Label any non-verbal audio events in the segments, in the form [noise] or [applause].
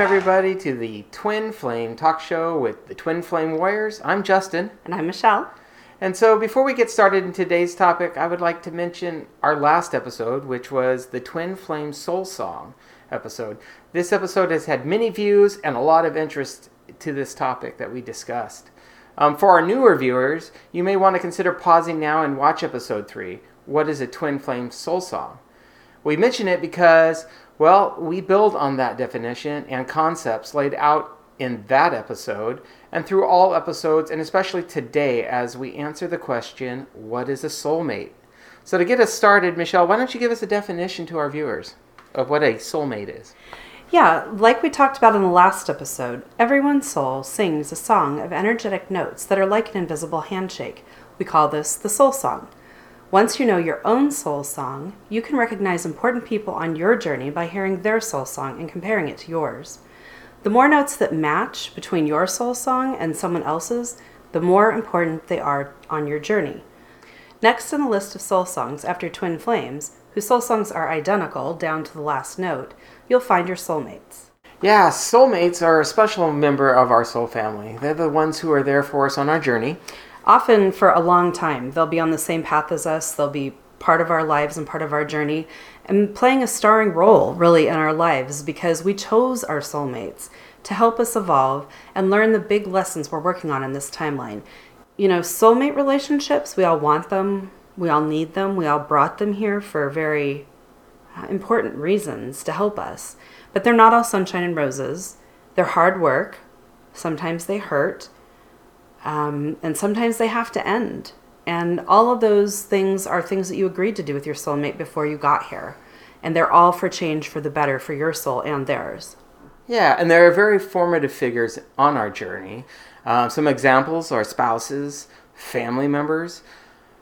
everybody, to the Twin Flame Talk Show with the Twin Flame Warriors. I'm Justin. And I'm Michelle. And so, before we get started in today's topic, I would like to mention our last episode, which was the Twin Flame Soul Song episode. This episode has had many views and a lot of interest to this topic that we discussed. Um, for our newer viewers, you may want to consider pausing now and watch episode 3 What is a Twin Flame Soul Song? We mention it because, well, we build on that definition and concepts laid out in that episode and through all episodes, and especially today as we answer the question, What is a soulmate? So, to get us started, Michelle, why don't you give us a definition to our viewers of what a soulmate is? Yeah, like we talked about in the last episode, everyone's soul sings a song of energetic notes that are like an invisible handshake. We call this the soul song. Once you know your own soul song, you can recognize important people on your journey by hearing their soul song and comparing it to yours. The more notes that match between your soul song and someone else's, the more important they are on your journey. Next in the list of soul songs after Twin Flames, whose soul songs are identical down to the last note, you'll find your soulmates. Yeah, soulmates are a special member of our soul family. They're the ones who are there for us on our journey. Often for a long time. They'll be on the same path as us, they'll be part of our lives and part of our journey, and playing a starring role really in our lives because we chose our soulmates to help us evolve and learn the big lessons we're working on in this timeline. You know, soulmate relationships, we all want them, we all need them, we all brought them here for very uh, important reasons to help us. But they're not all sunshine and roses. They're hard work. Sometimes they hurt. Um, and sometimes they have to end. And all of those things are things that you agreed to do with your soulmate before you got here. And they're all for change for the better for your soul and theirs. Yeah, and there are very formative figures on our journey. Uh, some examples are spouses, family members,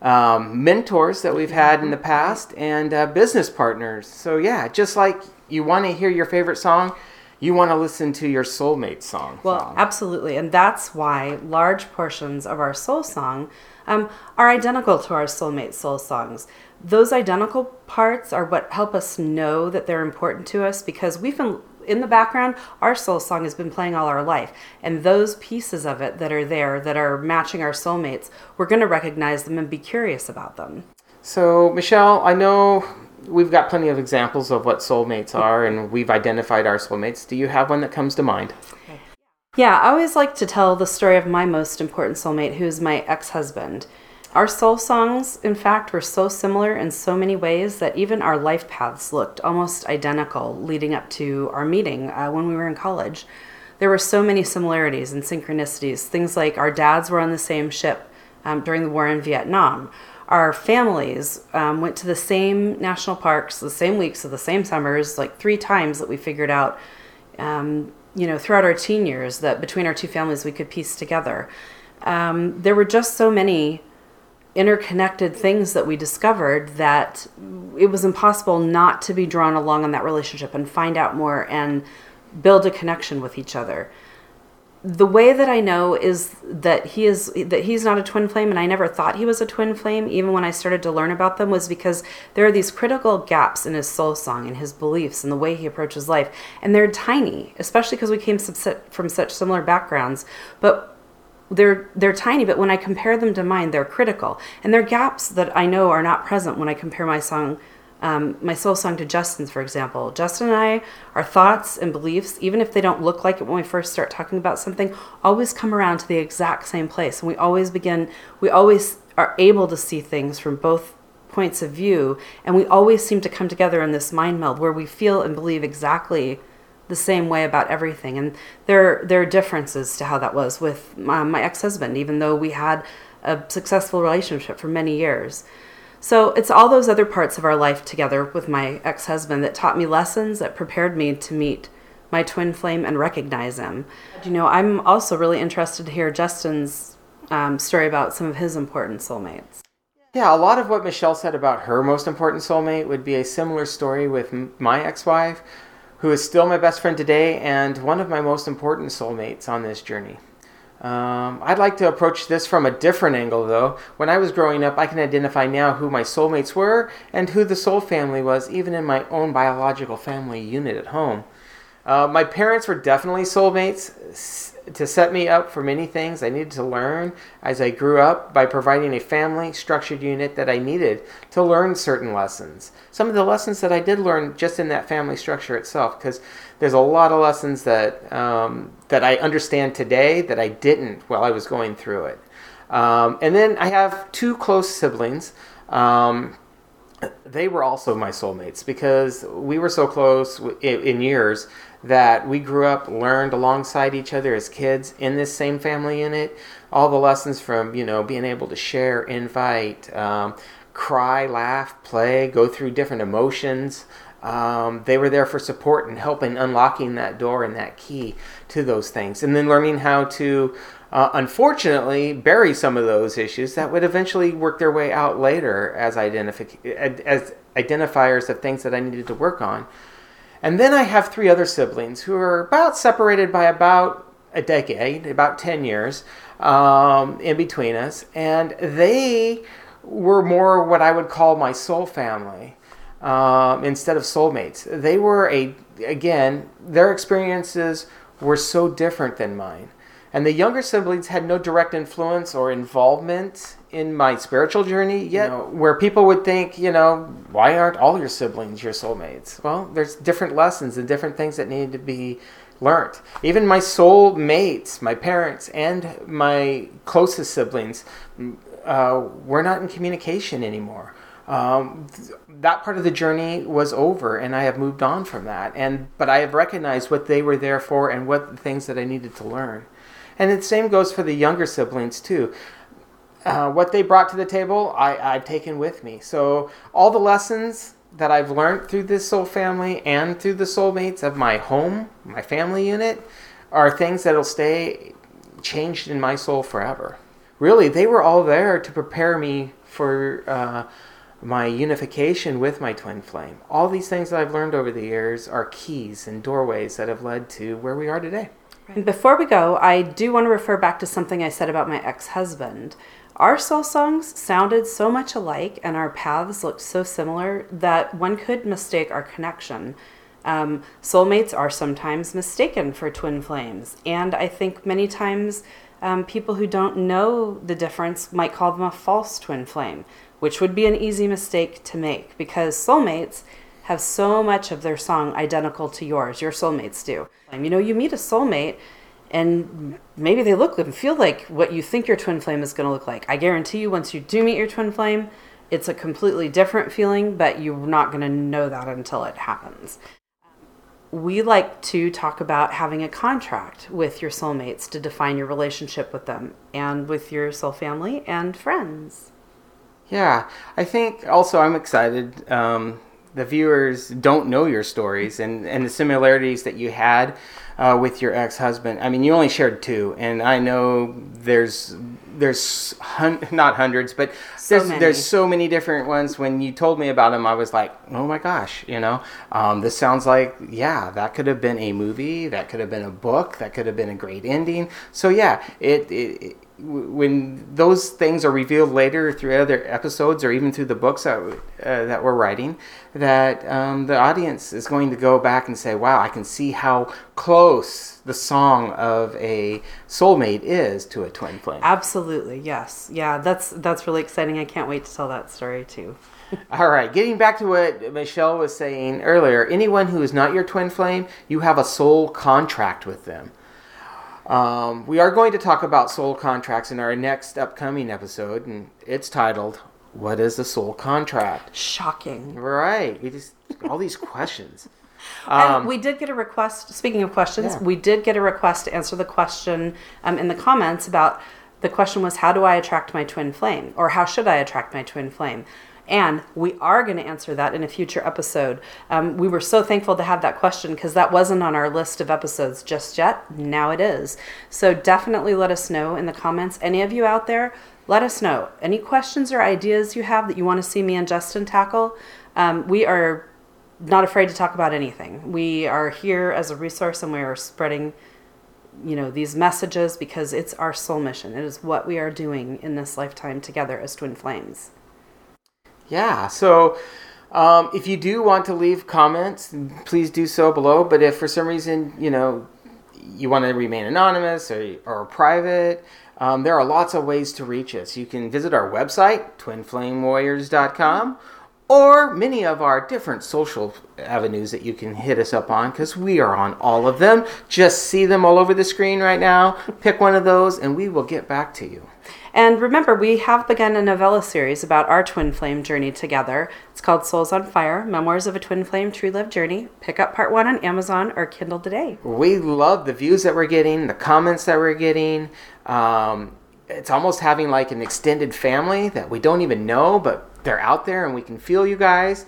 um, mentors that we've had in the past, and uh, business partners. So, yeah, just like you want to hear your favorite song, you want to listen to your soulmate song. Well, song. absolutely. And that's why large portions of our soul song um, are identical to our soulmate soul songs. Those identical parts are what help us know that they're important to us because we've been in the background, our soul song has been playing all our life. And those pieces of it that are there, that are matching our soulmates, we're going to recognize them and be curious about them. So, Michelle, I know we've got plenty of examples of what soulmates are, and we've identified our soulmates. Do you have one that comes to mind? Yeah, I always like to tell the story of my most important soulmate, who's my ex husband. Our soul songs, in fact, were so similar in so many ways that even our life paths looked almost identical leading up to our meeting uh, when we were in college. There were so many similarities and synchronicities. Things like our dads were on the same ship um, during the war in Vietnam. Our families um, went to the same national parks, the same weeks of the same summers, like three times that we figured out, um, you know, throughout our teen years that between our two families we could piece together. Um, there were just so many interconnected things that we discovered that it was impossible not to be drawn along on that relationship and find out more and build a connection with each other the way that I know is that he is that he's not a twin flame and I never thought he was a twin flame even when I started to learn about them was because there are these critical gaps in his soul song and his beliefs and the way he approaches life. And they're tiny especially because we came from such similar backgrounds. But they're they're tiny but when i compare them to mine they're critical. And they're gaps that i know are not present when i compare my song um, my soul song to justin's for example justin and i our thoughts and beliefs even if they don't look like it when we first start talking about something always come around to the exact same place and we always begin we always are able to see things from both points of view and we always seem to come together in this mind meld where we feel and believe exactly the same way about everything. And there there are differences to how that was with my, my ex husband, even though we had a successful relationship for many years. So it's all those other parts of our life together with my ex husband that taught me lessons that prepared me to meet my twin flame and recognize him. You know, I'm also really interested to hear Justin's um, story about some of his important soulmates. Yeah, a lot of what Michelle said about her most important soulmate would be a similar story with my ex wife who is still my best friend today and one of my most important soulmates on this journey. Um, I'd like to approach this from a different angle, though. When I was growing up, I can identify now who my soulmates were and who the soul family was, even in my own biological family unit at home. Uh, my parents were definitely soulmates to set me up for many things I needed to learn as I grew up by providing a family structured unit that I needed to learn certain lessons. Some of the lessons that I did learn just in that family structure itself, because there's a lot of lessons that um, that I understand today that I didn't while I was going through it. Um, and then I have two close siblings. Um, they were also my soulmates because we were so close in, in years that we grew up, learned alongside each other as kids in this same family unit. All the lessons from you know being able to share, invite, um, cry, laugh, play, go through different emotions. Um, they were there for support and helping unlocking that door and that key to those things, and then learning how to uh, unfortunately bury some of those issues that would eventually work their way out later as, identifi- as identifiers of things that I needed to work on. And then I have three other siblings who are about separated by about a decade, about 10 years um, in between us. And they were more what I would call my soul family um, instead of soulmates. They were a, again, their experiences were so different than mine. And the younger siblings had no direct influence or involvement in my spiritual journey yet, you know, where people would think, you know, why aren't all your siblings your soulmates? Well, there's different lessons and different things that need to be learned. Even my soul mates, my parents, and my closest siblings, uh, we're not in communication anymore. Um, that part of the journey was over, and I have moved on from that. And but I have recognized what they were there for and what the things that I needed to learn. And the same goes for the younger siblings too. Uh, what they brought to the table, I, I've taken with me. So all the lessons that I've learned through this soul family and through the soulmates of my home, my family unit, are things that'll stay changed in my soul forever. Really, they were all there to prepare me for uh, my unification with my twin flame. All these things that I've learned over the years are keys and doorways that have led to where we are today. Before we go, I do want to refer back to something I said about my ex husband. Our soul songs sounded so much alike and our paths looked so similar that one could mistake our connection. Um, soulmates are sometimes mistaken for twin flames, and I think many times um, people who don't know the difference might call them a false twin flame, which would be an easy mistake to make because soulmates have so much of their song identical to yours. Your soulmates do. You know, you meet a soulmate and maybe they look and feel like what you think your twin flame is going to look like. I guarantee you, once you do meet your twin flame, it's a completely different feeling, but you're not going to know that until it happens. We like to talk about having a contract with your soulmates to define your relationship with them and with your soul family and friends. Yeah, I think also I'm excited. Um, the viewers don't know your stories and, and the similarities that you had uh, with your ex-husband. I mean, you only shared two, and I know there's there's hun- not hundreds, but So there's many. there's so many different ones. When you told me about them, I was like, oh my gosh, you know, um, this sounds like yeah, that could have been a movie, that could have been a book, that could have been a great ending. So yeah, it. it, it when those things are revealed later through other episodes or even through the books that, uh, that we're writing, that um, the audience is going to go back and say, wow, I can see how close the song of a soulmate is to a twin flame. Absolutely, yes. Yeah, that's that's really exciting. I can't wait to tell that story too. [laughs] All right, getting back to what Michelle was saying earlier, anyone who is not your twin flame, you have a soul contract with them. Um, we are going to talk about soul contracts in our next upcoming episode, and it's titled "What is a Soul Contract?" Shocking. Right? We just all these questions. [laughs] and we did get a request. Speaking of questions, Yeah. we did get a request to answer the question um, in the comments about the question was how do I attract my twin flame, or how should I attract my twin flame? And we are going to answer that in a future episode. Um, we were so thankful to have that question because that wasn't on our list of episodes just yet. Now it is. So definitely let us know in the comments. Any of you out there, let us know. Any questions or ideas you have that you want to see me and Justin tackle? Um, we are not afraid to talk about anything. We are here as a resource and we are spreading you know these messages because it's our soul mission. It is what we are doing in this lifetime together as twin flames. Yeah. So Um, if you do want to leave comments, please do so below. But if for some reason, you know, you want to remain anonymous or, or private, um, there are lots of ways to reach us. You can visit our website, twinflamewarriors.com, or many of our different social avenues that you can hit us up on because we are on all of them. Just see them all over the screen right now. Pick one of those, and we will get back to you. And remember, we have begun a novella series about our twin flame journey together. It's called Souls on Fire Memoirs of a Twin Flame True Love Journey. Pick up part one on Amazon or Kindle today. We love the views that we're getting, the comments that we're getting. Um, it's almost having like an extended family that we don't even know, but they're out there and we can feel you guys.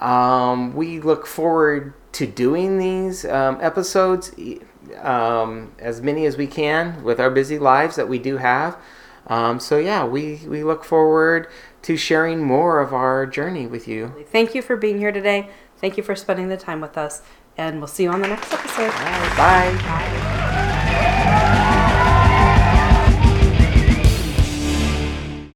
Um, we look forward to doing these um, episodes, um, as many as we can with our busy lives that we do have. Um, so yeah, we, we look forward to sharing more of our journey with you. Thank you for being here today. Thank you for spending the time with us. And we'll see you on the next episode. Bye. Bye.